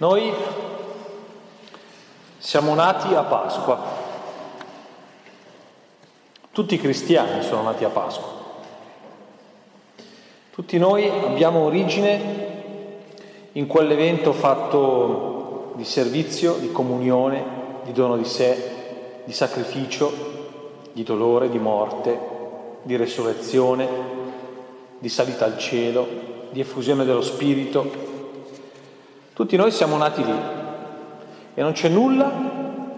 Noi siamo nati a Pasqua, tutti i cristiani sono nati a Pasqua, tutti noi abbiamo origine in quell'evento fatto di servizio, di comunione, di dono di sé, di sacrificio, di dolore, di morte, di resurrezione, di salita al cielo, di effusione dello Spirito, tutti noi siamo nati lì e non c'è nulla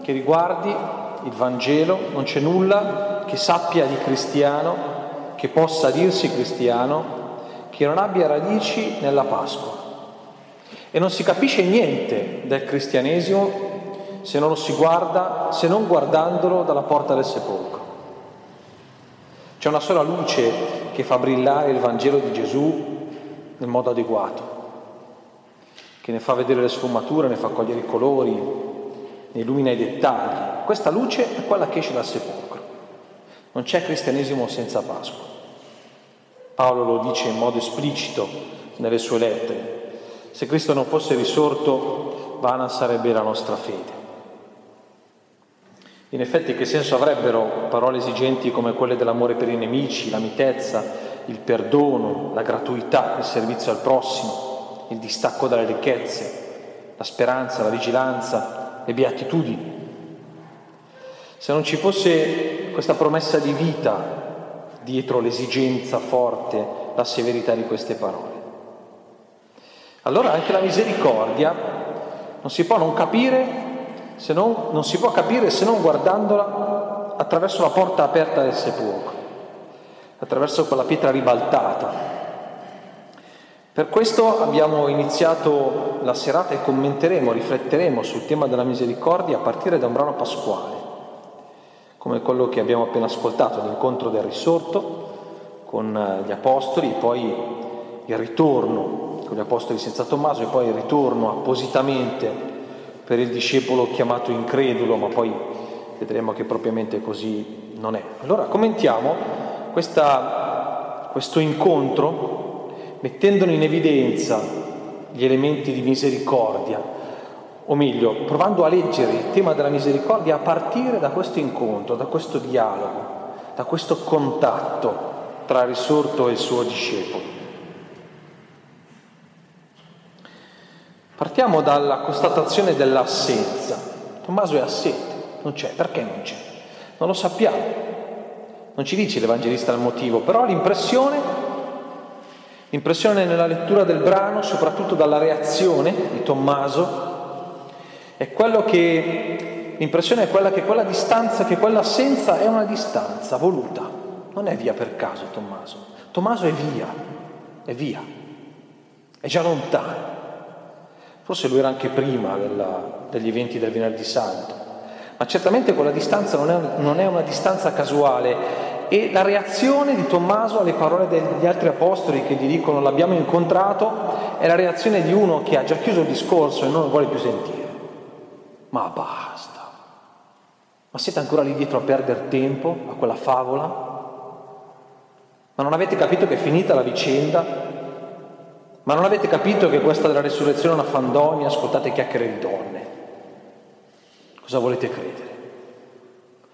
che riguardi il Vangelo, non c'è nulla che sappia di cristiano, che possa dirsi cristiano, che non abbia radici nella Pasqua. E non si capisce niente del cristianesimo se non lo si guarda, se non guardandolo dalla porta del sepolcro. C'è una sola luce che fa brillare il Vangelo di Gesù nel modo adeguato che ne fa vedere le sfumature, ne fa cogliere i colori, ne illumina i dettagli. Questa luce è quella che esce dal sepolcro. Non c'è cristianesimo senza Pasqua. Paolo lo dice in modo esplicito nelle sue lettere. Se Cristo non fosse risorto, vana sarebbe la nostra fede. In effetti che senso avrebbero parole esigenti come quelle dell'amore per i nemici, la mitezza, il perdono, la gratuità, il servizio al prossimo? Il distacco dalle ricchezze, la speranza, la vigilanza, le beatitudini. Se non ci fosse questa promessa di vita dietro l'esigenza forte, la severità di queste parole. Allora anche la misericordia non si può non capire se non, non si può capire se non guardandola attraverso la porta aperta del sepolcro, attraverso quella pietra ribaltata, per questo abbiamo iniziato la serata e commenteremo, rifletteremo sul tema della misericordia a partire da un brano pasquale, come quello che abbiamo appena ascoltato, l'incontro del risorto con eh, gli apostoli, poi il ritorno con gli apostoli senza Tommaso e poi il ritorno appositamente per il discepolo chiamato incredulo, ma poi vedremo che propriamente così non è. Allora commentiamo questa, questo incontro mettendone in evidenza gli elementi di misericordia, o meglio, provando a leggere il tema della misericordia a partire da questo incontro, da questo dialogo, da questo contatto tra risorto e il suo discepolo. Partiamo dalla constatazione dell'assenza. Tommaso è assente, non c'è, perché non c'è? Non lo sappiamo. Non ci dice l'Evangelista il motivo, però l'impressione L'impressione nella lettura del brano, soprattutto dalla reazione di Tommaso, è quello che l'impressione è quella che quella distanza, che quell'assenza è una distanza voluta, non è via per caso Tommaso. Tommaso è via, è via, è già lontano. Forse lui era anche prima della, degli eventi del venerdì santo, ma certamente quella distanza non è, non è una distanza casuale, e la reazione di Tommaso alle parole degli altri apostoli che gli dicono l'abbiamo incontrato è la reazione di uno che ha già chiuso il discorso e non lo vuole più sentire. Ma basta. Ma siete ancora lì dietro a perdere tempo a quella favola? Ma non avete capito che è finita la vicenda? Ma non avete capito che questa della resurrezione è una fandonia? Ascoltate chiacchiere di donne. Cosa volete credere?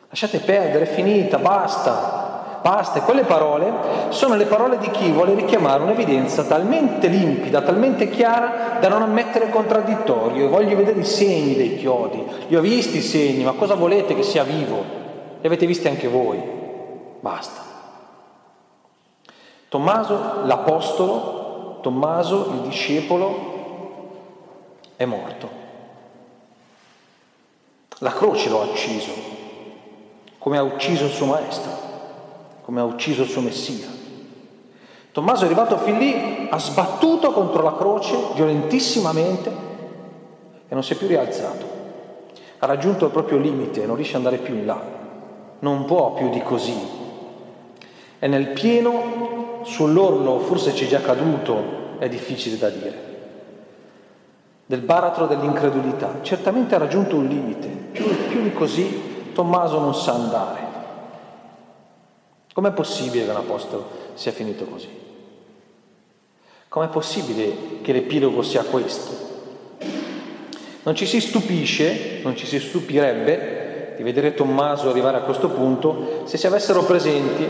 Lasciate perdere, è finita, basta. Basta, e quelle parole sono le parole di chi vuole richiamare un'evidenza talmente limpida, talmente chiara da non ammettere contraddittorio. Voglio vedere i segni dei chiodi. Li ho visti i segni, ma cosa volete che sia vivo? Li avete visti anche voi. Basta. Tommaso, l'apostolo, Tommaso, il discepolo, è morto. La croce lo ha ucciso, come ha ucciso il suo maestro come ha ucciso il suo Messia. Tommaso è arrivato fin lì, ha sbattuto contro la croce violentissimamente e non si è più rialzato. Ha raggiunto il proprio limite, non riesce ad andare più in là. Non può più di così. È nel pieno, sull'orlo, forse c'è già caduto, è difficile da dire. Del baratro dell'incredulità. Certamente ha raggiunto un limite. Più, più di così Tommaso non sa andare. Com'è possibile che un apostolo sia finito così? Com'è possibile che l'epilogo sia questo? Non ci si stupisce, non ci si stupirebbe di vedere Tommaso arrivare a questo punto se si avessero presenti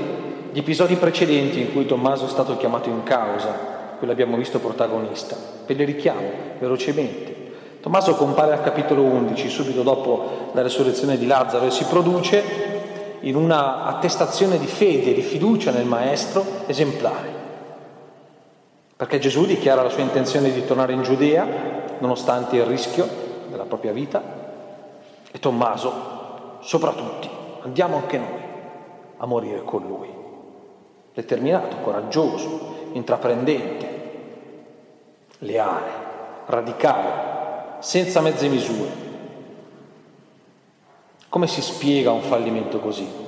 gli episodi precedenti in cui Tommaso è stato chiamato in causa, cui l'abbiamo visto protagonista. Ve li richiamo velocemente. Tommaso compare al capitolo 11, subito dopo la resurrezione di Lazzaro, e si produce in una attestazione di fede, di fiducia nel Maestro esemplare. Perché Gesù dichiara la sua intenzione di tornare in Giudea, nonostante il rischio della propria vita, e Tommaso, soprattutto, andiamo anche noi a morire con lui. Determinato, coraggioso, intraprendente, leale, radicale, senza mezze misure. Come si spiega un fallimento così?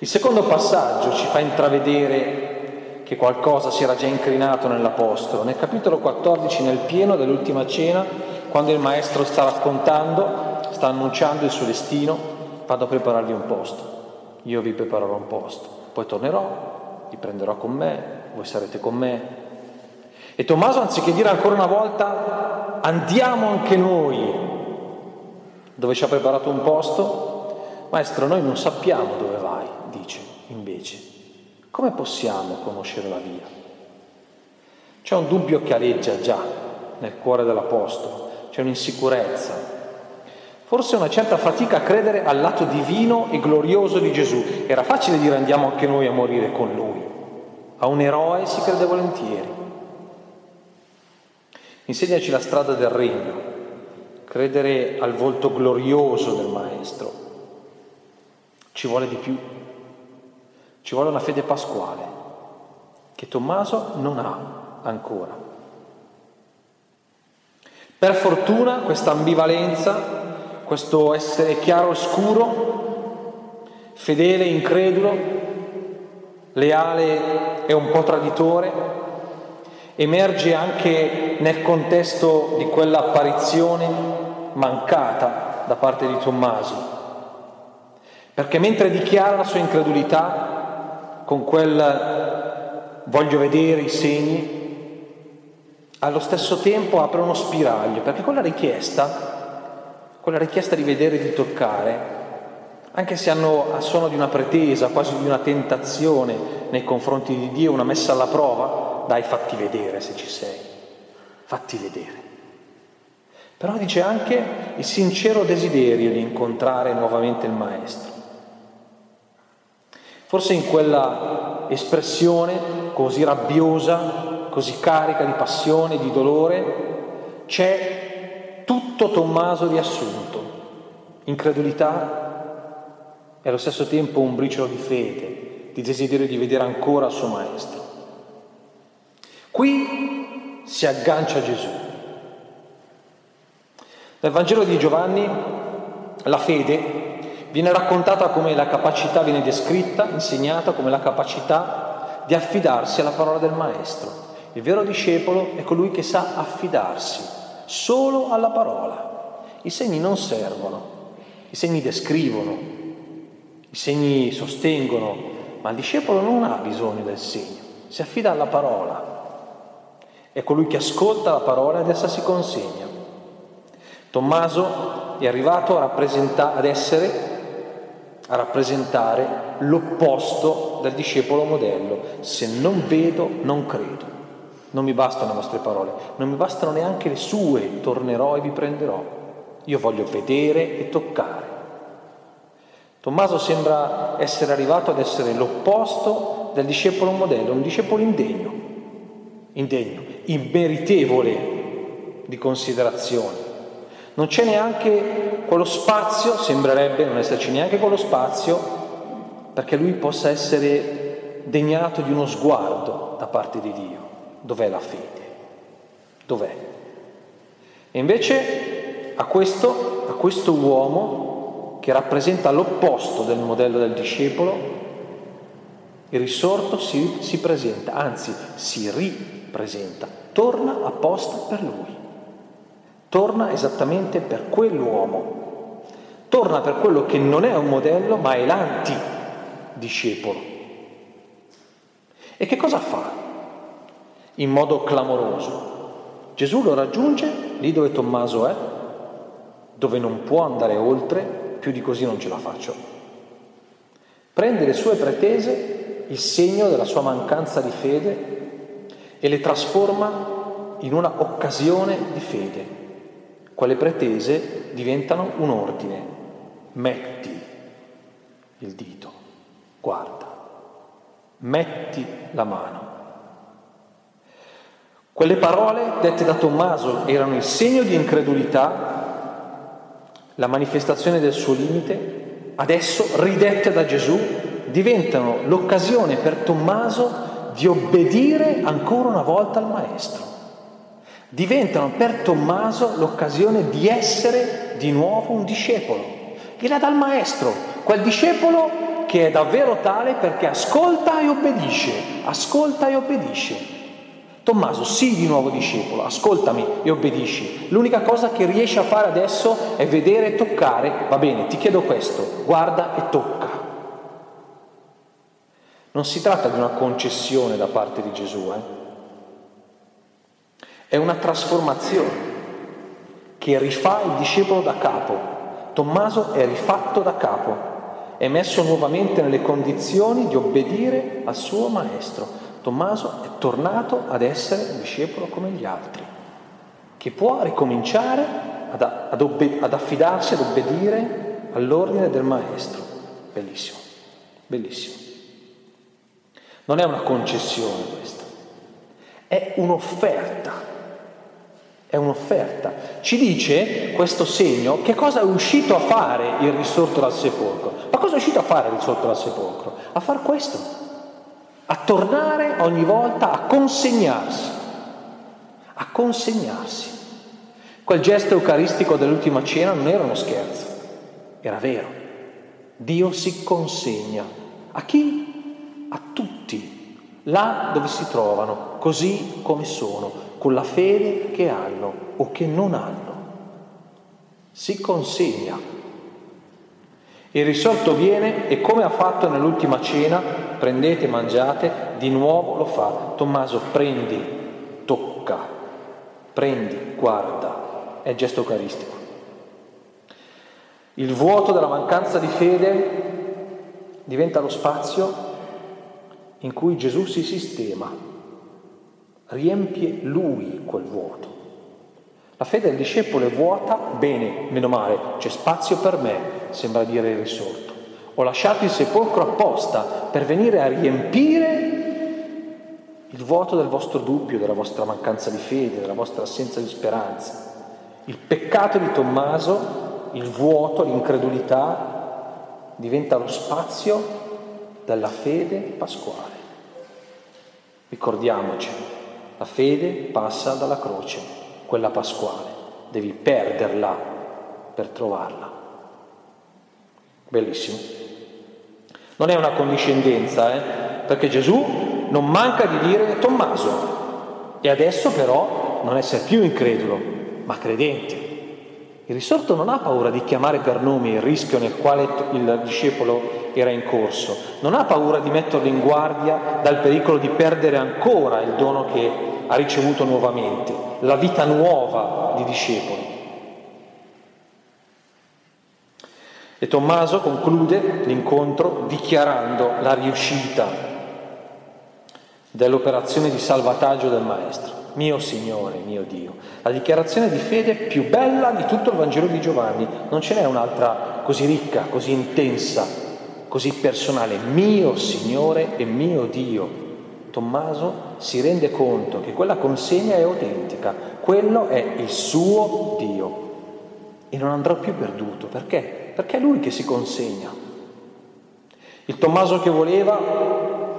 Il secondo passaggio ci fa intravedere che qualcosa si era già incrinato nell'Apostolo. Nel capitolo 14, nel pieno dell'ultima cena, quando il maestro sta raccontando, sta annunciando il suo destino, vado a preparargli un posto. Io vi preparerò un posto, poi tornerò, vi prenderò con me, voi sarete con me. E Tommaso, anziché dire ancora una volta, andiamo anche noi, dove ci ha preparato un posto, maestro, noi non sappiamo dove vai, dice invece. Come possiamo conoscere la via? C'è un dubbio che aleggia già nel cuore dell'Apostolo c'è un'insicurezza, forse una certa fatica a credere al lato divino e glorioso di Gesù. Era facile dire andiamo anche noi a morire con lui. A un eroe si crede volentieri. Insegnaci la strada del regno, credere al volto glorioso del Maestro. Ci vuole di più, ci vuole una fede pasquale che Tommaso non ha ancora. Per fortuna questa ambivalenza, questo essere chiaro e scuro, fedele e incredulo, leale e un po' traditore, emerge anche nel contesto di quell'apparizione mancata da parte di Tommaso. Perché mentre dichiara la sua incredulità con quel voglio vedere i segni, allo stesso tempo apre uno spiraglio, perché quella richiesta, quella richiesta di vedere e di toccare, anche se hanno a suono di una pretesa, quasi di una tentazione nei confronti di Dio, una messa alla prova, dai fatti vedere se ci sei, fatti vedere. Però dice anche il sincero desiderio di incontrare nuovamente il Maestro. Forse in quella espressione così rabbiosa così carica di passione, di dolore, c'è tutto Tommaso riassunto, incredulità e allo stesso tempo un briciolo di fede, di desiderio di vedere ancora il suo maestro. Qui si aggancia Gesù. Nel Vangelo di Giovanni la fede viene raccontata come la capacità, viene descritta, insegnata come la capacità di affidarsi alla parola del Maestro. Il vero discepolo è colui che sa affidarsi solo alla parola. I segni non servono, i segni descrivono, i segni sostengono, ma il discepolo non ha bisogno del segno, si affida alla parola. È colui che ascolta la parola ed essa si consegna. Tommaso è arrivato a ad essere, a rappresentare l'opposto del discepolo modello. Se non vedo, non credo. Non mi bastano le vostre parole, non mi bastano neanche le sue, tornerò e vi prenderò. Io voglio vedere e toccare. Tommaso sembra essere arrivato ad essere l'opposto del discepolo modello, un discepolo indegno, indegno, immeritevole di considerazione. Non c'è neanche quello spazio, sembrerebbe non esserci neanche quello spazio perché lui possa essere degnato di uno sguardo da parte di Dio. Dov'è la fede? Dov'è? E invece a questo, a questo uomo che rappresenta l'opposto del modello del discepolo, il risorto si, si presenta, anzi si ripresenta, torna apposta per lui, torna esattamente per quell'uomo, torna per quello che non è un modello ma è l'anti-discepolo. E che cosa fa? in modo clamoroso. Gesù lo raggiunge lì dove Tommaso è, dove non può andare oltre, più di così non ce la faccio. Prende le sue pretese, il segno della sua mancanza di fede, e le trasforma in una occasione di fede. Quelle pretese diventano un ordine. Metti il dito, guarda, metti la mano. Quelle parole dette da Tommaso erano il segno di incredulità, la manifestazione del suo limite, adesso ridette da Gesù diventano l'occasione per Tommaso di obbedire ancora una volta al Maestro. Diventano per Tommaso l'occasione di essere di nuovo un discepolo. Viene dal Maestro, quel discepolo che è davvero tale perché ascolta e obbedisce, ascolta e obbedisce. Tommaso, sii di nuovo discepolo, ascoltami e obbedisci. L'unica cosa che riesci a fare adesso è vedere e toccare. Va bene, ti chiedo questo, guarda e tocca. Non si tratta di una concessione da parte di Gesù, eh? È una trasformazione che rifà il discepolo da capo. Tommaso è rifatto da capo, è messo nuovamente nelle condizioni di obbedire al suo maestro. Tommaso è tornato ad essere un discepolo come gli altri, che può ricominciare ad, ad, obbe- ad affidarsi, ad obbedire all'ordine del Maestro. Bellissimo, bellissimo. Non è una concessione questa, è un'offerta. È un'offerta. Ci dice questo segno che cosa è uscito a fare il risorto dal sepolcro. Ma cosa è uscito a fare il risorto dal sepolcro? A far questo a tornare ogni volta a consegnarsi, a consegnarsi. Quel gesto eucaristico dell'ultima cena non era uno scherzo, era vero. Dio si consegna. A chi? A tutti, là dove si trovano, così come sono, con la fede che hanno o che non hanno. Si consegna. Il risorto viene e come ha fatto nell'ultima cena prendete mangiate, di nuovo lo fa. Tommaso, prendi, tocca, prendi, guarda, è gesto eucaristico. Il vuoto della mancanza di fede diventa lo spazio in cui Gesù si sistema, riempie lui quel vuoto. La fede del discepolo è vuota, bene, meno male, c'è spazio per me, sembra dire il risorto. Ho lasciato il sepolcro apposta per venire a riempire il vuoto del vostro dubbio, della vostra mancanza di fede, della vostra assenza di speranza. Il peccato di Tommaso, il vuoto, l'incredulità, diventa lo spazio della fede pasquale. Ricordiamoci, la fede passa dalla croce, quella pasquale. Devi perderla per trovarla. Bellissimo. Non è una condiscendenza, eh? perché Gesù non manca di dire Tommaso, e adesso però non essere più incredulo, ma credente. Il risorto non ha paura di chiamare per nome il rischio nel quale il discepolo era in corso, non ha paura di metterlo in guardia dal pericolo di perdere ancora il dono che ha ricevuto nuovamente, la vita nuova di discepoli. E Tommaso conclude l'incontro dichiarando la riuscita dell'operazione di salvataggio del Maestro. Mio Signore, mio Dio. La dichiarazione di fede più bella di tutto il Vangelo di Giovanni. Non ce n'è un'altra così ricca, così intensa, così personale. Mio Signore e mio Dio. Tommaso si rende conto che quella consegna è autentica, quello è il suo Dio e non andrà più perduto. Perché? perché è lui che si consegna. Il Tommaso che voleva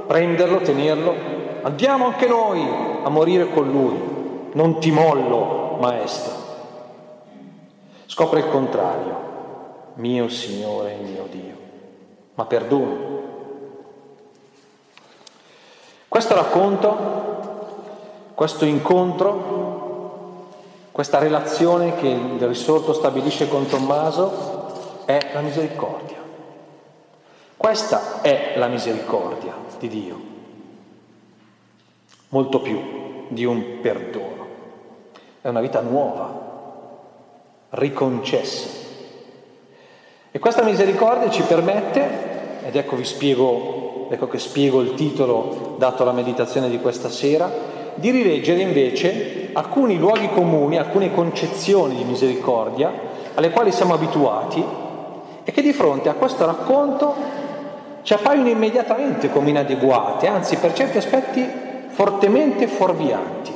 prenderlo, tenerlo, andiamo anche noi a morire con lui, non ti mollo, maestro. Scopre il contrario, mio Signore e mio Dio, ma perdono. Questo racconto, questo incontro, questa relazione che il risorto stabilisce con Tommaso è la misericordia. Questa è la misericordia di Dio, molto più di un perdono. è una vita nuova, riconcessa. E questa misericordia ci permette, ed ecco vi spiego, ecco che spiego il titolo dato alla meditazione di questa sera, di rileggere invece alcuni luoghi comuni, alcune concezioni di misericordia alle quali siamo abituati e che di fronte a questo racconto ci appaiono immediatamente come inadeguate, anzi per certi aspetti fortemente fuorvianti.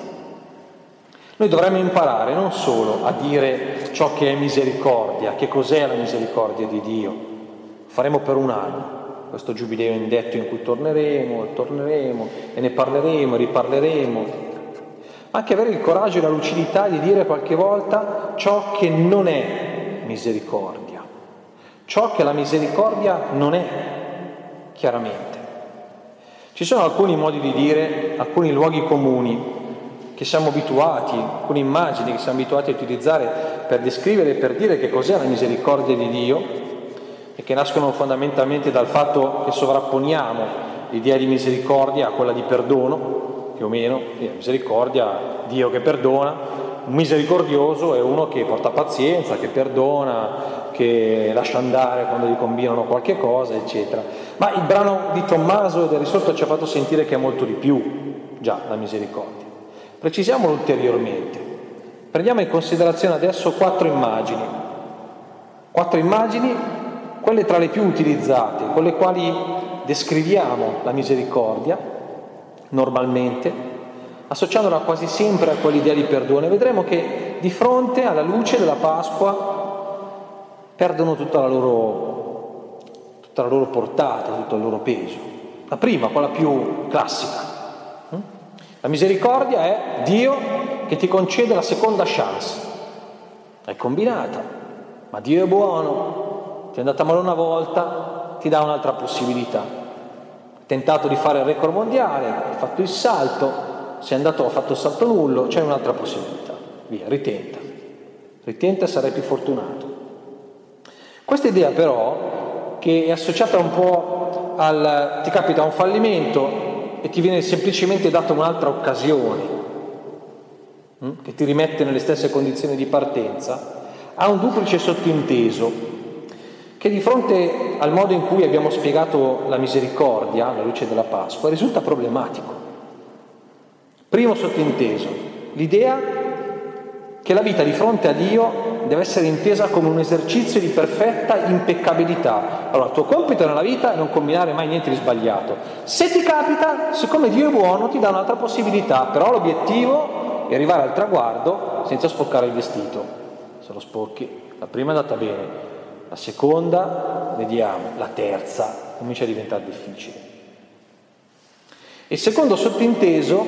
Noi dovremmo imparare non solo a dire ciò che è misericordia, che cos'è la misericordia di Dio, faremo per un anno questo giubileo indetto in cui torneremo, torneremo e ne parleremo, riparleremo, anche avere il coraggio e la lucidità di dire qualche volta ciò che non è misericordia, ciò che la misericordia non è, chiaramente. Ci sono alcuni modi di dire, alcuni luoghi comuni che siamo abituati, alcune immagini che siamo abituati a utilizzare per descrivere e per dire che cos'è la misericordia di Dio e che nascono fondamentalmente dal fatto che sovrapponiamo l'idea di misericordia a quella di perdono, più o meno, la misericordia, Dio che perdona, un misericordioso è uno che porta pazienza, che perdona, che lascia andare quando gli combinano qualche cosa, eccetera. Ma il brano di Tommaso del Risorto ci ha fatto sentire che è molto di più già la misericordia. Precisiamolo ulteriormente. Prendiamo in considerazione adesso quattro immagini. Quattro immagini, quelle tra le più utilizzate, con le quali descriviamo la misericordia normalmente, associandola quasi sempre a quell'idea di perdono. Vedremo che di fronte alla luce della Pasqua perdono tutta la loro, tutta la loro portata, tutto il loro peso. La prima, quella più classica, la misericordia è Dio che ti concede la seconda chance. È combinata, ma Dio è buono, ti è andata male una volta, ti dà un'altra possibilità. Hai tentato di fare il record mondiale, hai fatto il salto, sei andato, ha fatto il salto nullo, c'è un'altra possibilità. Via, ritenta. Ritenta e sarai più fortunato. Questa idea però, che è associata un po' al ti capita un fallimento, e ti viene semplicemente data un'altra occasione, hm, che ti rimette nelle stesse condizioni di partenza, ha un duplice sottinteso che di fronte al modo in cui abbiamo spiegato la misericordia alla luce della Pasqua risulta problematico. Primo sottinteso, l'idea che la vita di fronte a Dio deve essere intesa come un esercizio di perfetta impeccabilità. Allora, il tuo compito nella vita è non combinare mai niente di sbagliato. Se ti capita, siccome Dio è buono, ti dà un'altra possibilità, però l'obiettivo è arrivare al traguardo senza spoccare il vestito. Se lo spocchi, la prima è andata bene, la seconda, vediamo, la terza comincia a diventare difficile. Il secondo sottinteso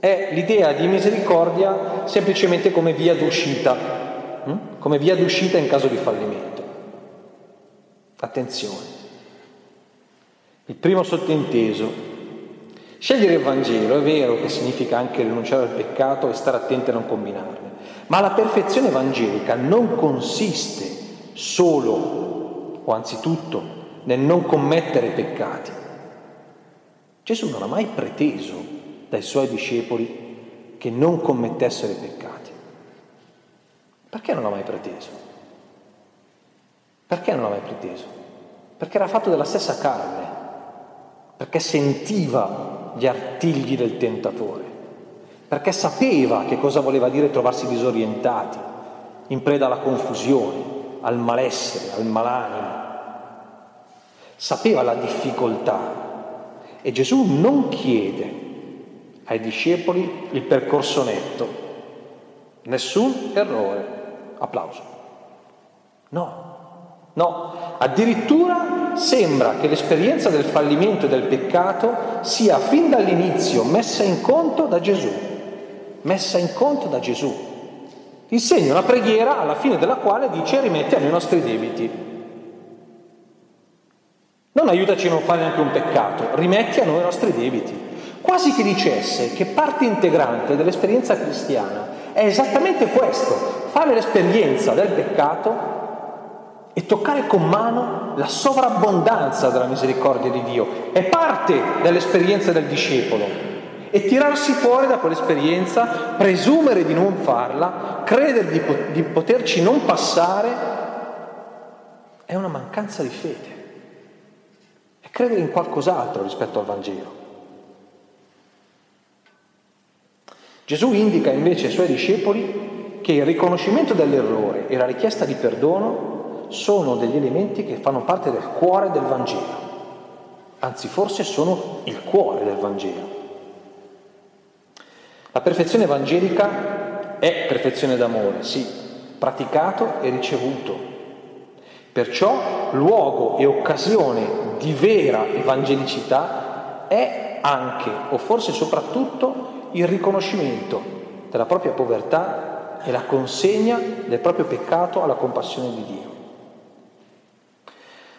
è l'idea di misericordia semplicemente come via d'uscita, hm? come via d'uscita in caso di fallimento. Attenzione. Il primo sottinteso. Scegliere il Vangelo è vero che significa anche rinunciare al peccato e stare attenti a non combinarne, ma la perfezione evangelica non consiste solo o anzitutto nel non commettere peccati. Gesù non ha mai preteso dai suoi discepoli che non commettessero peccati. Perché non l'ha mai preteso? Perché non l'ha mai preteso? Perché era fatto della stessa carne, perché sentiva gli artigli del tentatore, perché sapeva che cosa voleva dire trovarsi disorientati, in preda alla confusione, al malessere, al malanimo. Sapeva la difficoltà e Gesù non chiede ai discepoli il percorso netto, nessun errore, applauso. No, no, addirittura sembra che l'esperienza del fallimento e del peccato sia fin dall'inizio messa in conto da Gesù, messa in conto da Gesù. Insegna una preghiera alla fine della quale dice rimetti a noi i nostri debiti. Non aiutaci a non fare neanche un peccato, rimetti a noi i nostri debiti quasi che dicesse che parte integrante dell'esperienza cristiana è esattamente questo, fare l'esperienza del peccato e toccare con mano la sovrabbondanza della misericordia di Dio. È parte dell'esperienza del discepolo e tirarsi fuori da quell'esperienza, presumere di non farla, credere di, di poterci non passare, è una mancanza di fede. È credere in qualcos'altro rispetto al Vangelo. Gesù indica invece ai suoi discepoli che il riconoscimento dell'errore e la richiesta di perdono sono degli elementi che fanno parte del cuore del Vangelo, anzi forse sono il cuore del Vangelo. La perfezione evangelica è perfezione d'amore, sì, praticato e ricevuto. Perciò luogo e occasione di vera evangelicità è anche, o forse soprattutto, il riconoscimento della propria povertà e la consegna del proprio peccato alla compassione di Dio.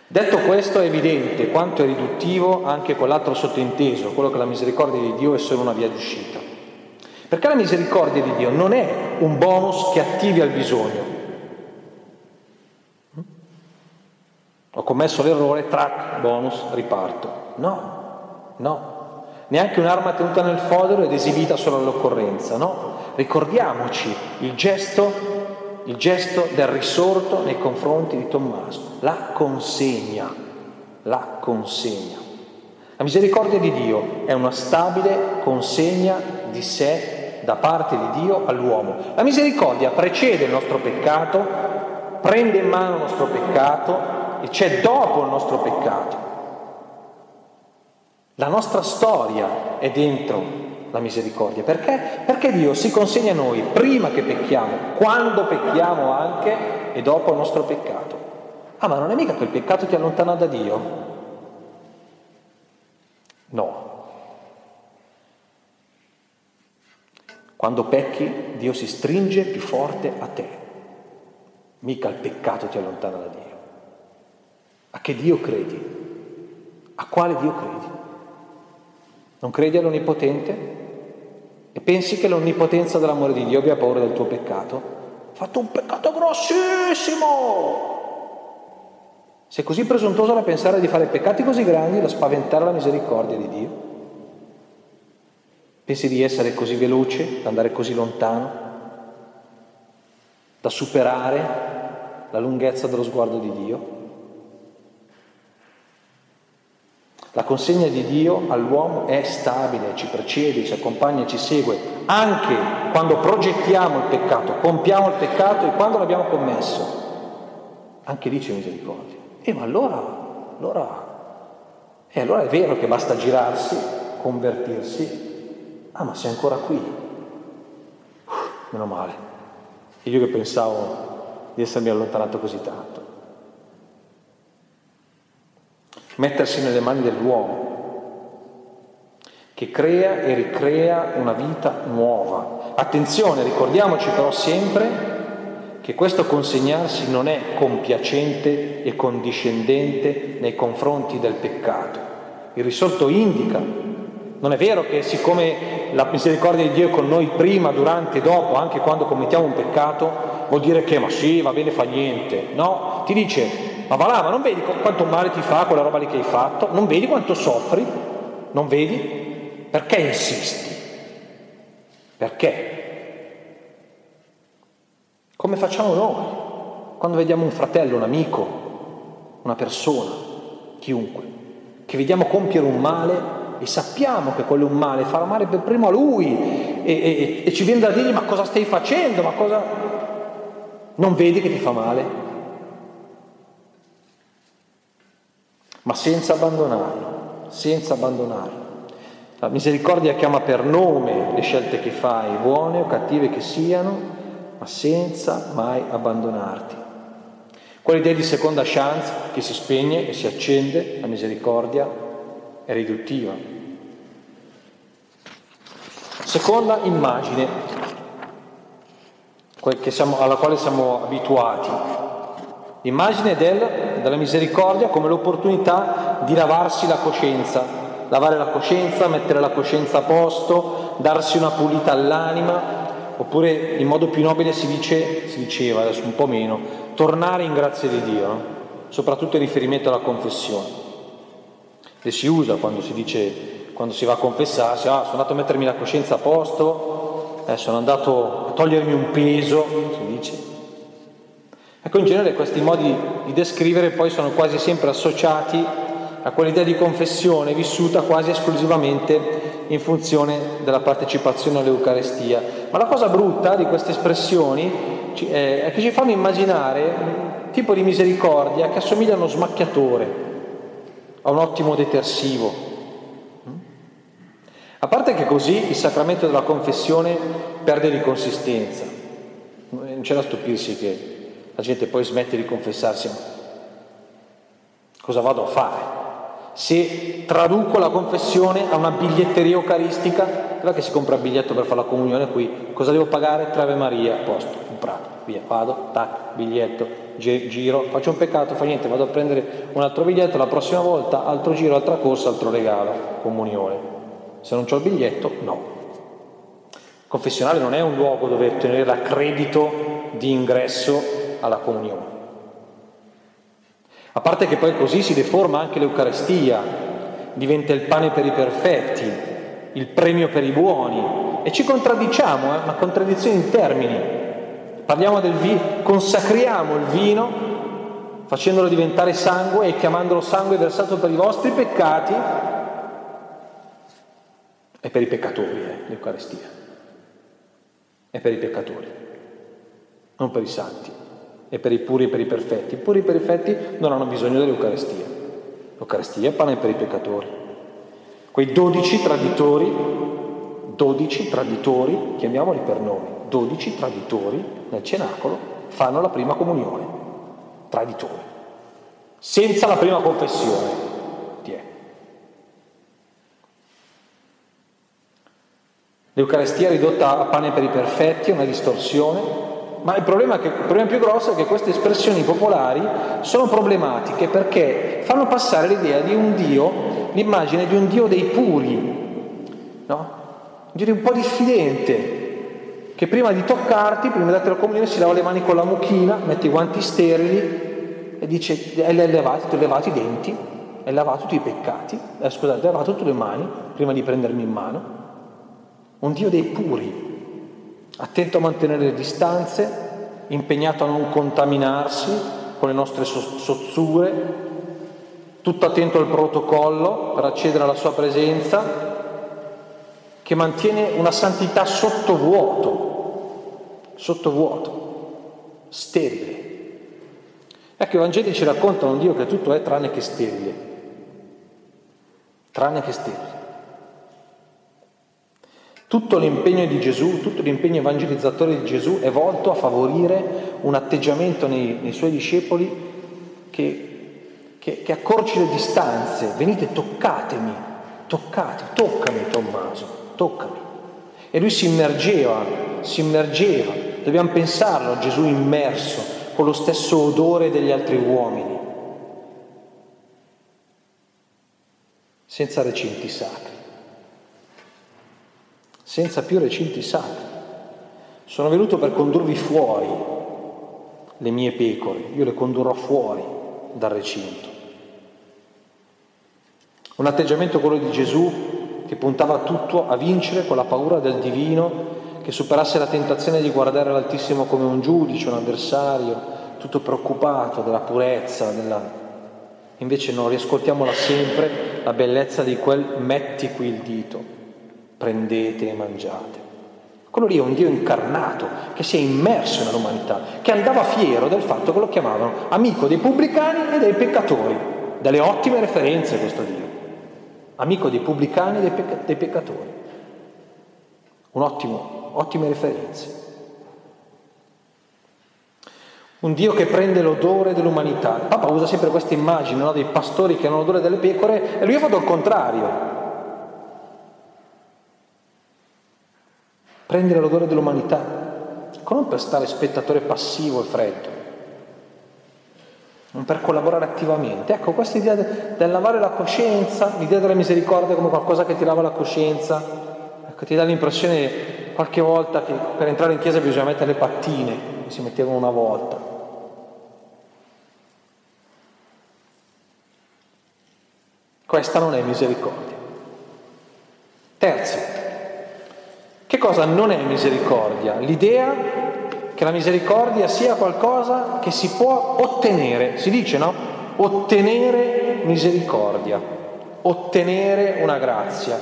Detto questo è evidente quanto è riduttivo anche quell'altro sottointeso, quello che la misericordia di Dio è solo una via d'uscita. Perché la misericordia di Dio non è un bonus che attivi al bisogno. Ho commesso l'errore, track, bonus, riparto. No, no, neanche un'arma tenuta nel fodero ed esibita solo all'occorrenza, no? Ricordiamoci il gesto, il gesto del risorto nei confronti di Tommaso, la consegna, la consegna. La misericordia di Dio è una stabile consegna di sé da parte di Dio all'uomo. La misericordia precede il nostro peccato, prende in mano il nostro peccato e c'è dopo il nostro peccato. La nostra storia è dentro la misericordia. Perché? Perché Dio si consegna a noi prima che pecchiamo, quando pecchiamo anche e dopo il nostro peccato. Ah, ma non è mica che il peccato ti allontana da Dio? No. Quando pecchi, Dio si stringe più forte a te. Mica il peccato ti allontana da Dio. A che Dio credi? A quale Dio credi? Non credi all'Onnipotente? E pensi che l'onnipotenza dell'amore di Dio abbia paura del tuo peccato? Hai fatto un peccato grossissimo! Sei così presuntuoso da pensare di fare peccati così grandi da spaventare la misericordia di Dio? Pensi di essere così veloce, da andare così lontano, da superare la lunghezza dello sguardo di Dio? La consegna di Dio all'uomo è stabile, ci precede, ci accompagna, ci segue, anche quando progettiamo il peccato, compiamo il peccato e quando l'abbiamo commesso. Anche lì c'è misericordia. E ma allora, allora, e allora è vero che basta girarsi, convertirsi. Ah, ma sei ancora qui. Uff, meno male. io che pensavo di essermi allontanato così tanto mettersi nelle mani dell'uomo, che crea e ricrea una vita nuova. Attenzione, ricordiamoci però sempre che questo consegnarsi non è compiacente e condiscendente nei confronti del peccato. Il risorto indica, non è vero che siccome la misericordia di Dio è con noi prima, durante e dopo, anche quando commettiamo un peccato, vuol dire che ma sì, va bene, fa niente. No, ti dice ma va là, ma non vedi quanto male ti fa quella roba lì che hai fatto? Non vedi quanto soffri? Non vedi? Perché insisti? Perché? Come facciamo noi quando vediamo un fratello, un amico, una persona, chiunque, che vediamo compiere un male e sappiamo che quello è un male, farà male per primo a lui e, e, e ci viene da dirgli ma cosa stai facendo? Ma cosa... Non vedi che ti fa male? ma senza abbandonarlo, senza abbandonarlo. La misericordia chiama per nome le scelte che fai, buone o cattive che siano, ma senza mai abbandonarti. Quell'idea di seconda chance che si spegne e si accende, la misericordia è riduttiva. Seconda immagine alla quale siamo abituati, Immagine del, della misericordia come l'opportunità di lavarsi la coscienza, lavare la coscienza, mettere la coscienza a posto, darsi una pulita all'anima, oppure in modo più nobile si, dice, si diceva, adesso un po' meno, tornare in grazia di Dio, no? soprattutto in riferimento alla confessione. E si usa quando si dice quando si va a confessarsi, ah, sono andato a mettermi la coscienza a posto, eh, sono andato a togliermi un peso, si dice. Ecco, in genere questi modi di descrivere poi sono quasi sempre associati a quell'idea di confessione vissuta quasi esclusivamente in funzione della partecipazione all'Eucarestia. Ma la cosa brutta di queste espressioni eh, è che ci fanno immaginare un tipo di misericordia che assomiglia a uno smacchiatore, a un ottimo detersivo. A parte che così il sacramento della confessione perde di consistenza. Non c'è da stupirsi che la gente poi smette di confessarsi. Cosa vado a fare? se traduco la confessione a una biglietteria eucaristica, non che si compra il biglietto per fare la comunione qui, cosa devo pagare? Tre Ave Maria, posto, comprato, via, vado, tac, biglietto, giro, faccio un peccato, fa niente, vado a prendere un altro biglietto, la prossima volta altro giro, altra corsa, altro regalo, comunione. Se non ho il biglietto, no. Il confessionale non è un luogo dove ottenere l'accredito di ingresso alla comunione. A parte che poi così si deforma anche l'Eucarestia, diventa il pane per i perfetti, il premio per i buoni. E ci contraddiciamo, è eh? una contraddizione in termini. Parliamo del vino, consacriamo il vino facendolo diventare sangue e chiamandolo sangue versato per i vostri peccati e per i peccatori, eh, l'Eucarestia. È per i peccatori, non per i santi e per i puri e per i perfetti. I puri e i perfetti non hanno bisogno dell'Eucarestia. L'Eucarestia è pane per i peccatori. Quei dodici traditori, dodici traditori, chiamiamoli per nome, dodici traditori nel cenacolo fanno la prima comunione. Traditori. Senza la prima confessione. L'Eucarestia ridotta a pane per i perfetti è una distorsione ma il problema, che, il problema, più grosso è che queste espressioni popolari sono problematiche perché fanno passare l'idea di un Dio, l'immagine di un Dio dei puri, no? Un Dio un po' diffidente, che prima di toccarti, prima di darti la comunione, si lava le mani con la mucchina, mette i guanti sterili e dice, hai hai lavato i denti, hai lavato tutti i peccati, eh, scusate, hai lavato tutte le mani prima di prendermi in mano. Un Dio dei puri, attento a mantenere le distanze, impegnato a non contaminarsi con le nostre sozzure, tutto attento al protocollo per accedere alla sua presenza, che mantiene una santità sottovuoto, sottovuoto, sterile. Ecco, i Vangeli ci raccontano un Dio che tutto è tranne che sterile, tranne che sterile. Tutto l'impegno di Gesù, tutto l'impegno evangelizzatore di Gesù è volto a favorire un atteggiamento nei, nei suoi discepoli che, che, che, accorci le distanze. Venite, toccatemi, toccate, toccami Tommaso, toccami. E lui si immergeva, si immergeva. Dobbiamo pensarlo a Gesù immerso, con lo stesso odore degli altri uomini, senza recinti sacri senza più recinti sacri. Sono venuto per condurvi fuori le mie pecore, io le condurrò fuori dal recinto. Un atteggiamento quello di Gesù che puntava tutto a vincere con la paura del divino, che superasse la tentazione di guardare l'Altissimo come un giudice, un avversario, tutto preoccupato della purezza, della... invece no, riascoltiamola sempre, la bellezza di quel metti qui il dito, prendete e mangiate. Quello lì è un Dio incarnato che si è immerso nell'umanità, che andava fiero del fatto che lo chiamavano amico dei pubblicani e dei peccatori. Delle ottime referenze questo Dio. Amico dei pubblicani e dei, pecca- dei peccatori. Un ottimo, ottime referenze. Un Dio che prende l'odore dell'umanità. Il Papa usa sempre questa immagine no? dei pastori che hanno l'odore delle pecore e lui ha fatto il contrario. Prendere l'odore dell'umanità, ecco, non per stare spettatore passivo e freddo, non per collaborare attivamente. Ecco, questa idea del lavare la coscienza, l'idea della misericordia come qualcosa che ti lava la coscienza, ecco, ti dà l'impressione qualche volta che per entrare in chiesa bisogna mettere le pattine, si mettevano una volta. Questa non è misericordia. Terzo, che cosa non è misericordia? L'idea che la misericordia sia qualcosa che si può ottenere, si dice no? Ottenere misericordia, ottenere una grazia,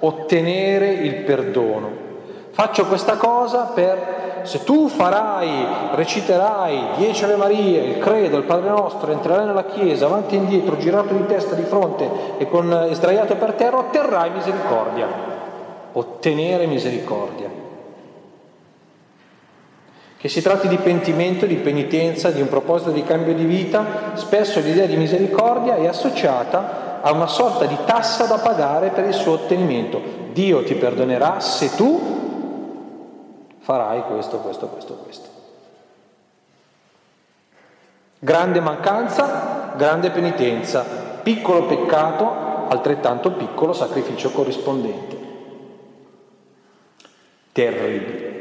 ottenere il perdono. Faccio questa cosa per, se tu farai, reciterai dieci Ave Marie, il credo, il Padre nostro, entrerai nella Chiesa, avanti e indietro, girato di testa, di fronte e, con, e sdraiato per terra, otterrai misericordia. Ottenere misericordia. Che si tratti di pentimento, di penitenza, di un proposito di cambio di vita, spesso l'idea di misericordia è associata a una sorta di tassa da pagare per il suo ottenimento. Dio ti perdonerà se tu farai questo, questo, questo, questo. Grande mancanza, grande penitenza, piccolo peccato, altrettanto piccolo sacrificio corrispondente. Terribile.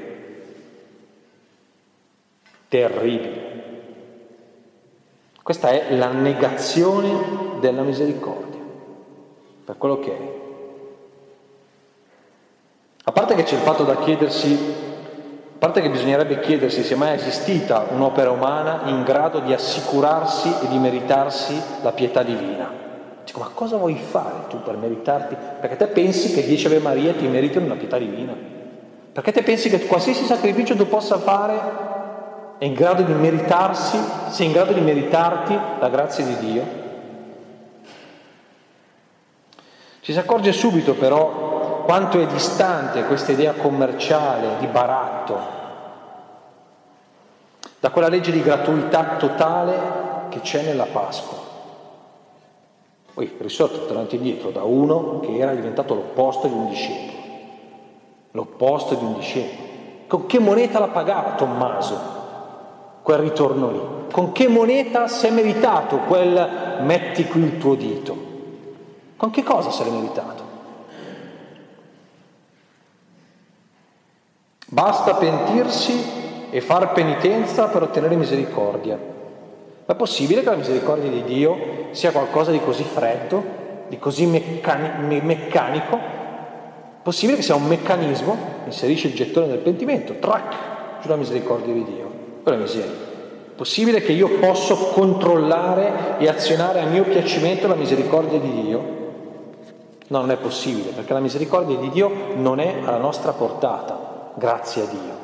Terribile. Questa è la negazione della misericordia, per quello che è. A parte che c'è il fatto da chiedersi a parte che bisognerebbe chiedersi se è mai esistita un'opera umana in grado di assicurarsi e di meritarsi la pietà divina. Dico, ma cosa vuoi fare tu per meritarti? Perché te pensi che 10 Ave Maria ti meritino una pietà divina? Perché te pensi che qualsiasi sacrificio tu possa fare è in grado di meritarsi, sei in grado di meritarti la grazia di Dio? Ci si accorge subito però quanto è distante questa idea commerciale di baratto da quella legge di gratuità totale che c'è nella Pasqua. Poi risorto tornando indietro da uno che era diventato l'opposto di un discepolo. L'opposto di un discepolo. Con che moneta la pagava Tommaso quel ritorno lì? Con che moneta si è meritato quel metti qui il tuo dito? Con che cosa se l'è meritato? Basta pentirsi e far penitenza per ottenere misericordia. Ma è possibile che la misericordia di Dio sia qualcosa di così freddo, di così meccani- meccanico? Possibile che sia un meccanismo, inserisce il gettone del pentimento, trac, sulla misericordia di Dio. Quella miseria. Possibile che io posso controllare e azionare a mio piacimento la misericordia di Dio? No, non è possibile, perché la misericordia di Dio non è alla nostra portata grazie a Dio.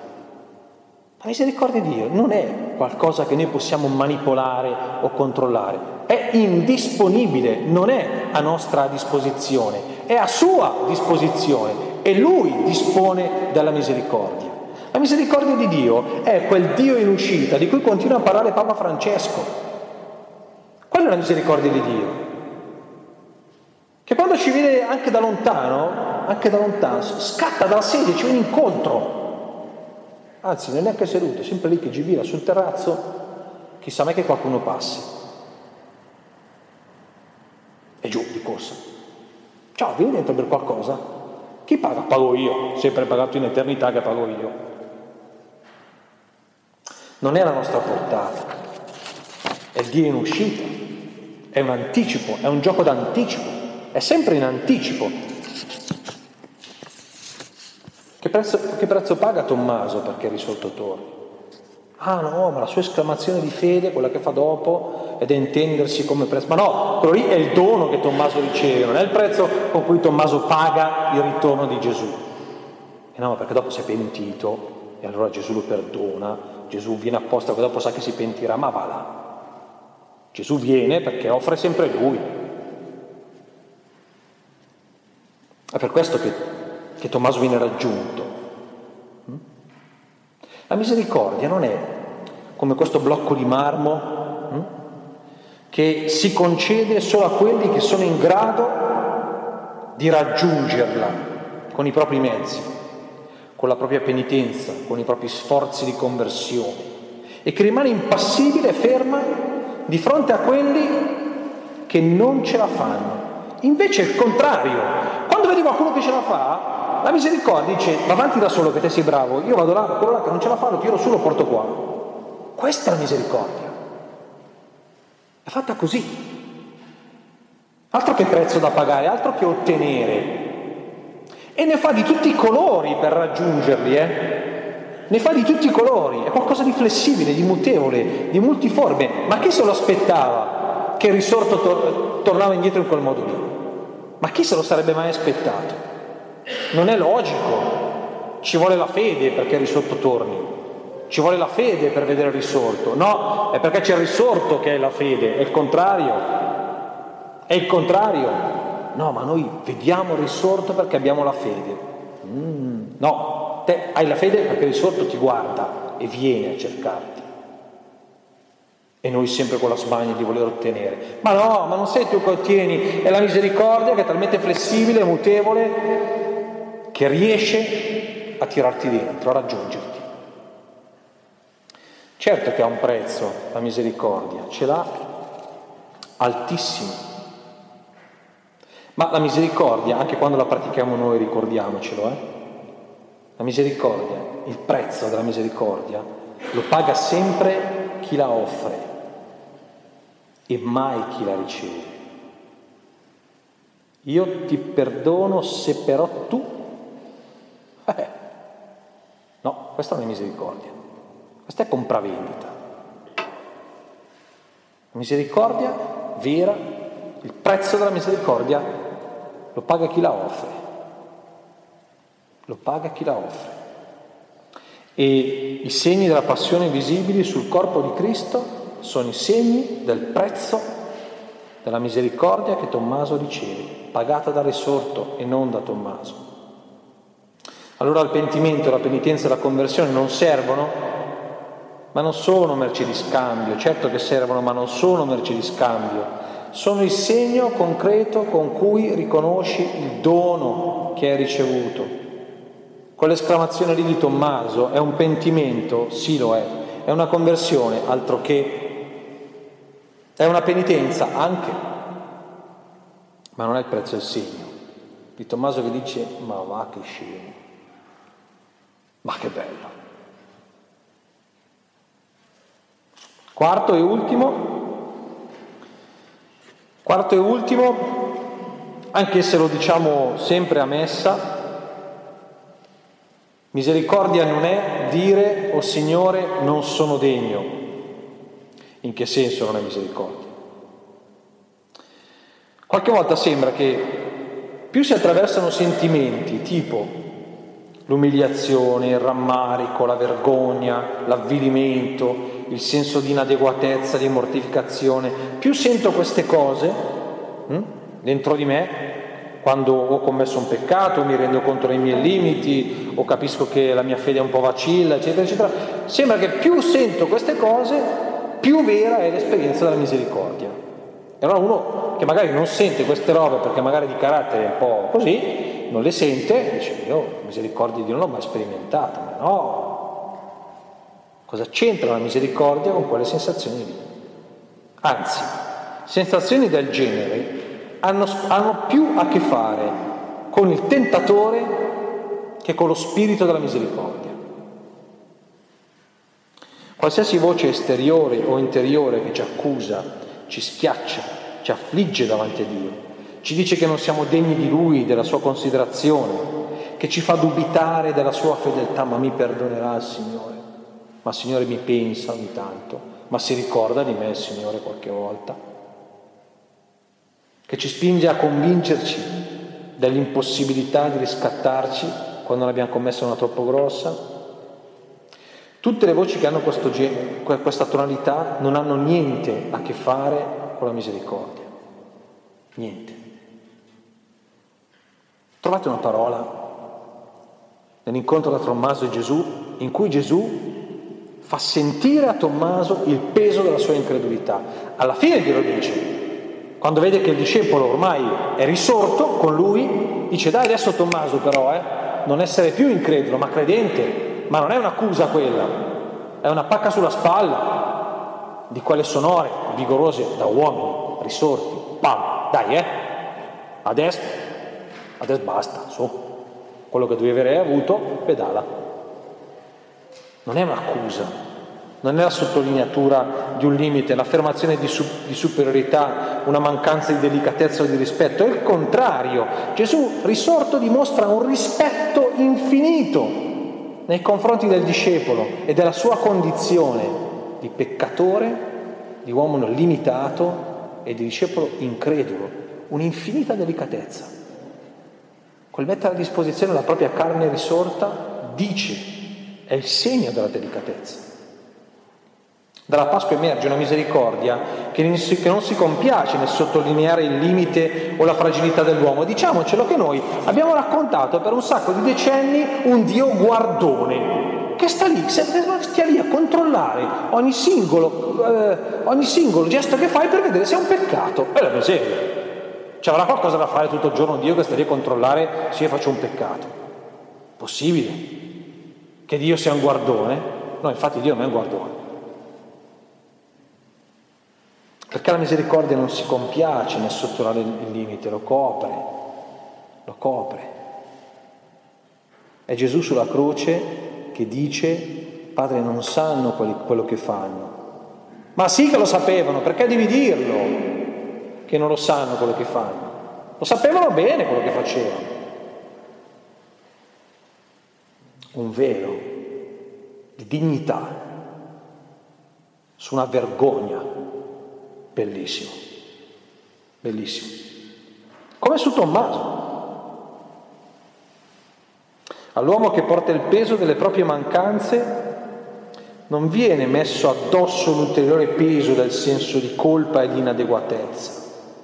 La misericordia di Dio non è qualcosa che noi possiamo manipolare o controllare, è indisponibile, non è a nostra disposizione, è a sua disposizione e Lui dispone della misericordia. La misericordia di Dio è quel Dio in uscita di cui continua a parlare Papa Francesco. Quella è la misericordia di Dio. Che quando ci vede anche da lontano, anche da lontano, scatta dalla sedia, ci viene incontro. Anzi, non è neanche seduto, è sempre lì che gira sul terrazzo, chissà mai che qualcuno passi. E giù di corsa. Ciao, vieni dentro per qualcosa? Chi paga? Pago io, sempre pagato in eternità che pago io. Non è la nostra portata, è Dio in uscita, è un anticipo, è un gioco d'anticipo, è sempre in anticipo, che prezzo, che prezzo paga Tommaso perché risolto Torri? Ah no, ma la sua esclamazione di fede, quella che fa dopo, è da intendersi come prezzo. Ma no, quello lì è il dono che Tommaso riceve, non è il prezzo con cui Tommaso paga il ritorno di Gesù. E no, perché dopo si è pentito e allora Gesù lo perdona, Gesù viene apposta, che dopo sa che si pentirà, ma va là. Gesù viene perché offre sempre lui. È per questo che che Tommaso viene raggiunto. La misericordia non è come questo blocco di marmo hm, che si concede solo a quelli che sono in grado di raggiungerla con i propri mezzi, con la propria penitenza, con i propri sforzi di conversione e che rimane impassibile e ferma di fronte a quelli che non ce la fanno. Invece è il contrario, quando vedi qualcuno che ce la fa, la misericordia dice, ma avanti da solo che te sei bravo, io vado là, quello là che non ce la fa, lo tiro su, lo porto qua. Questa è la misericordia. È fatta così. Altro che prezzo da pagare, altro che ottenere. E ne fa di tutti i colori per raggiungerli, eh? Ne fa di tutti i colori, è qualcosa di flessibile, di mutevole, di multiforme. Ma chi se lo aspettava che il risorto tor- tornava indietro in quel modo lì? Ma chi se lo sarebbe mai aspettato? Non è logico, ci vuole la fede perché il risorto torni. Ci vuole la fede per vedere il risorto. No, è perché c'è il risorto che è la fede, è il contrario. È il contrario. No, ma noi vediamo il risorto perché abbiamo la fede. Mm, no, te hai la fede perché il risorto ti guarda e viene a cercarti. E noi sempre con la smania di voler ottenere. Ma no, ma non sei tu che ottieni, è la misericordia che è talmente flessibile, mutevole, che riesce a tirarti dentro, a raggiungerti. Certo che ha un prezzo la misericordia, ce l'ha altissimo. Ma la misericordia, anche quando la pratichiamo noi, ricordiamocelo, eh? la misericordia, il prezzo della misericordia, lo paga sempre chi la offre e mai chi la riceve. Io ti perdono se però tu... Eh, no, questa non è misericordia, questa è compravendita. La misericordia vera, il prezzo della misericordia lo paga chi la offre, lo paga chi la offre. E i segni della passione visibili sul corpo di Cristo sono i segni del prezzo della misericordia che Tommaso riceve, pagata dal risorto e non da Tommaso. Allora il pentimento, la penitenza e la conversione non servono, ma non sono merci di scambio, certo che servono, ma non sono merci di scambio, sono il segno concreto con cui riconosci il dono che hai ricevuto. Quell'esclamazione lì di Tommaso è un pentimento? Sì lo è. È una conversione? Altro che. È una penitenza? Anche. Ma non è il prezzo del segno. Di Tommaso che dice, ma va che scemo. Ma che bello. Quarto e ultimo, Quarto e ultimo, anche se lo diciamo sempre a messa, misericordia non è dire, oh Signore, non sono degno. In che senso non è misericordia? Qualche volta sembra che più si attraversano sentimenti tipo l'umiliazione, il rammarico, la vergogna, l'avvilimento, il senso di inadeguatezza, di mortificazione, più sento queste cose hm, dentro di me, quando ho commesso un peccato, mi rendo conto dei miei limiti, o capisco che la mia fede è un po' vacilla, eccetera, eccetera, sembra che più sento queste cose, più vera è l'esperienza della misericordia. E allora uno che magari non sente queste robe perché magari di carattere è un po' così, non le sente, dice io misericordia di non l'ho mai sperimentata, ma no, Cosa c'entra la misericordia con quelle sensazioni lì? Anzi, sensazioni del genere hanno, hanno più a che fare con il tentatore che con lo spirito della misericordia. Qualsiasi voce esteriore o interiore che ci accusa, ci schiaccia, ci affligge davanti a Dio, ci dice che non siamo degni di Lui, della sua considerazione, che ci fa dubitare della sua fedeltà, ma mi perdonerà il Signore ma il Signore mi pensa ogni tanto, ma si ricorda di me il Signore qualche volta, che ci spinge a convincerci dell'impossibilità di riscattarci quando ne abbiamo commessa una troppo grossa. Tutte le voci che hanno genere, questa tonalità non hanno niente a che fare con la misericordia, niente. Trovate una parola nell'incontro tra Tommaso e Gesù in cui Gesù fa sentire a Tommaso il peso della sua incredulità. Alla fine glielo dice, quando vede che il discepolo ormai è risorto con lui, dice dai adesso Tommaso però, eh, non essere più incredulo, ma credente, ma non è un'accusa quella, è una pacca sulla spalla di quelle sonore, vigorose da uomini, risorti, pam, dai eh, adesso, adesso basta, su, quello che dovevi aver avuto, pedala. Non è un'accusa, non è la sottolineatura di un limite, l'affermazione di, su- di, superiorità, una mancanza di delicatezza o di rispetto, è il contrario. Gesù risorto dimostra un rispetto infinito nei confronti del discepolo e della sua condizione di peccatore, di uomo limitato e di discepolo incredulo, un'infinita delicatezza. Quel mettere a disposizione la propria carne risorta dice, è il segno della delicatezza. Dalla Pasqua emerge una misericordia che non, si, compiace nel sottolineare il limite o la fragilità dell'uomo. Diciamocelo che noi abbiamo raccontato per un sacco di decenni un Dio guardone, che sta lì, stia lì a controllare ogni singolo, eh, ogni singolo gesto che fai per vedere se è un peccato. È la miseria. Ci avrà qualcosa da fare tutto il giorno Dio che sta lì a controllare se io faccio un peccato. Possibile? Che Dio sia un guardone? No, infatti Dio non è un guardone. Perché la misericordia non si compiace nel sottolare il limite, lo copre, lo copre. È Gesù sulla croce che dice, Padre, non sanno quello che fanno. Ma sì che lo sapevano, perché devi dirlo che non lo sanno quello che fanno? Lo sapevano bene quello che facevano. Un velo di dignità su una vergogna Bellissimo, bellissimo. Come su Tommaso. All'uomo che porta il peso delle proprie mancanze non viene messo addosso l'ulteriore peso del senso di colpa e di inadeguatezza.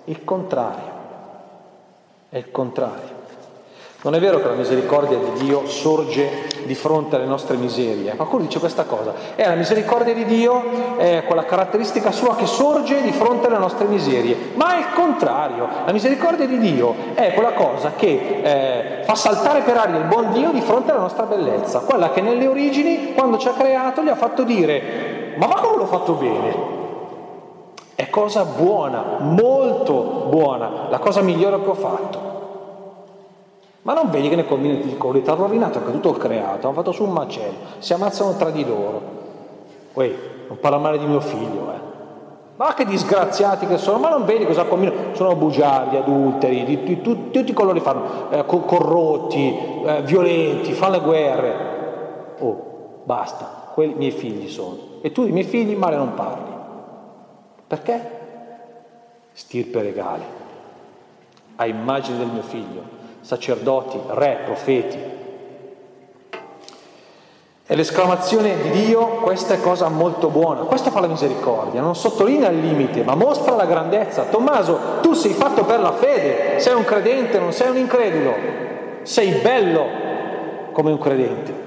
Il contrario, è il contrario. Non è vero che la misericordia di Dio sorge di fronte alle nostre miserie. Qualcuno dice questa cosa. È la misericordia di Dio, è quella caratteristica sua che sorge di fronte alle nostre miserie. Ma è il contrario. La misericordia di Dio è quella cosa che eh, fa saltare per aria il buon Dio di fronte alla nostra bellezza. Quella che nelle origini, quando ci ha creato, gli ha fatto dire, ma va come l'ho fatto bene? È cosa buona, molto buona, la cosa migliore che ho fatto. Ma non vedi che nel combine di colore hanno rovinato anche tutto il creato, hanno fatto su un macello, si ammazzano tra di loro. Uè, non parla male di mio figlio, eh. Ma che disgraziati che sono, ma non vedi cosa combinano? Sono bugiardi, adulteri, di, di, di, tutti i colori fanno, eh, corrotti, eh, violenti, fanno le guerre. Oh, basta, quelli miei figli sono. E tu di miei figli male non parli. Perché? Stirpe regale, a immagine del mio figlio sacerdoti, re, profeti. E l'esclamazione di Dio, questa è cosa molto buona, questo fa la misericordia, non sottolinea il limite, ma mostra la grandezza. Tommaso, tu sei fatto per la fede, sei un credente, non sei un incredulo, sei bello come un credente.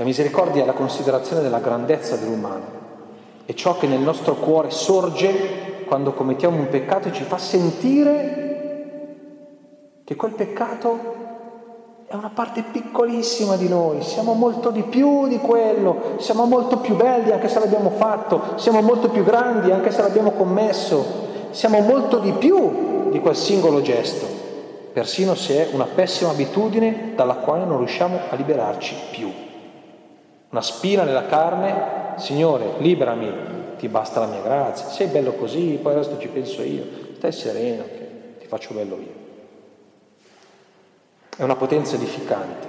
La misericordia è la considerazione della grandezza dell'umano, è ciò che nel nostro cuore sorge quando commettiamo un peccato e ci fa sentire che quel peccato è una parte piccolissima di noi, siamo molto di più di quello, siamo molto più belli anche se l'abbiamo fatto, siamo molto più grandi anche se l'abbiamo commesso, siamo molto di più di quel singolo gesto, persino se è una pessima abitudine dalla quale non riusciamo a liberarci più. Una spina nella carne, Signore, liberami, ti basta la mia grazia, sei bello così, poi il resto ci penso io, stai sereno che ti faccio bello io. È una potenza edificante,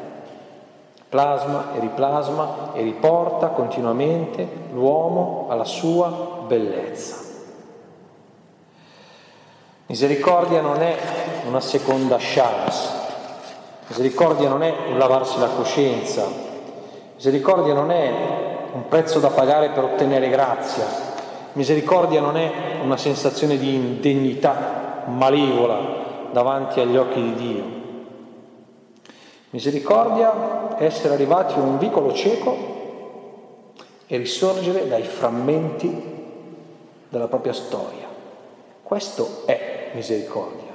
plasma e riplasma e riporta continuamente l'uomo alla sua bellezza. Misericordia non è una seconda chance, misericordia non è un lavarsi la coscienza, misericordia non è un prezzo da pagare per ottenere grazia. Misericordia non è una sensazione di indegnità malevola davanti agli occhi di Dio. Misericordia è essere arrivati a un vicolo cieco e risorgere dai frammenti della propria storia. Questo è misericordia.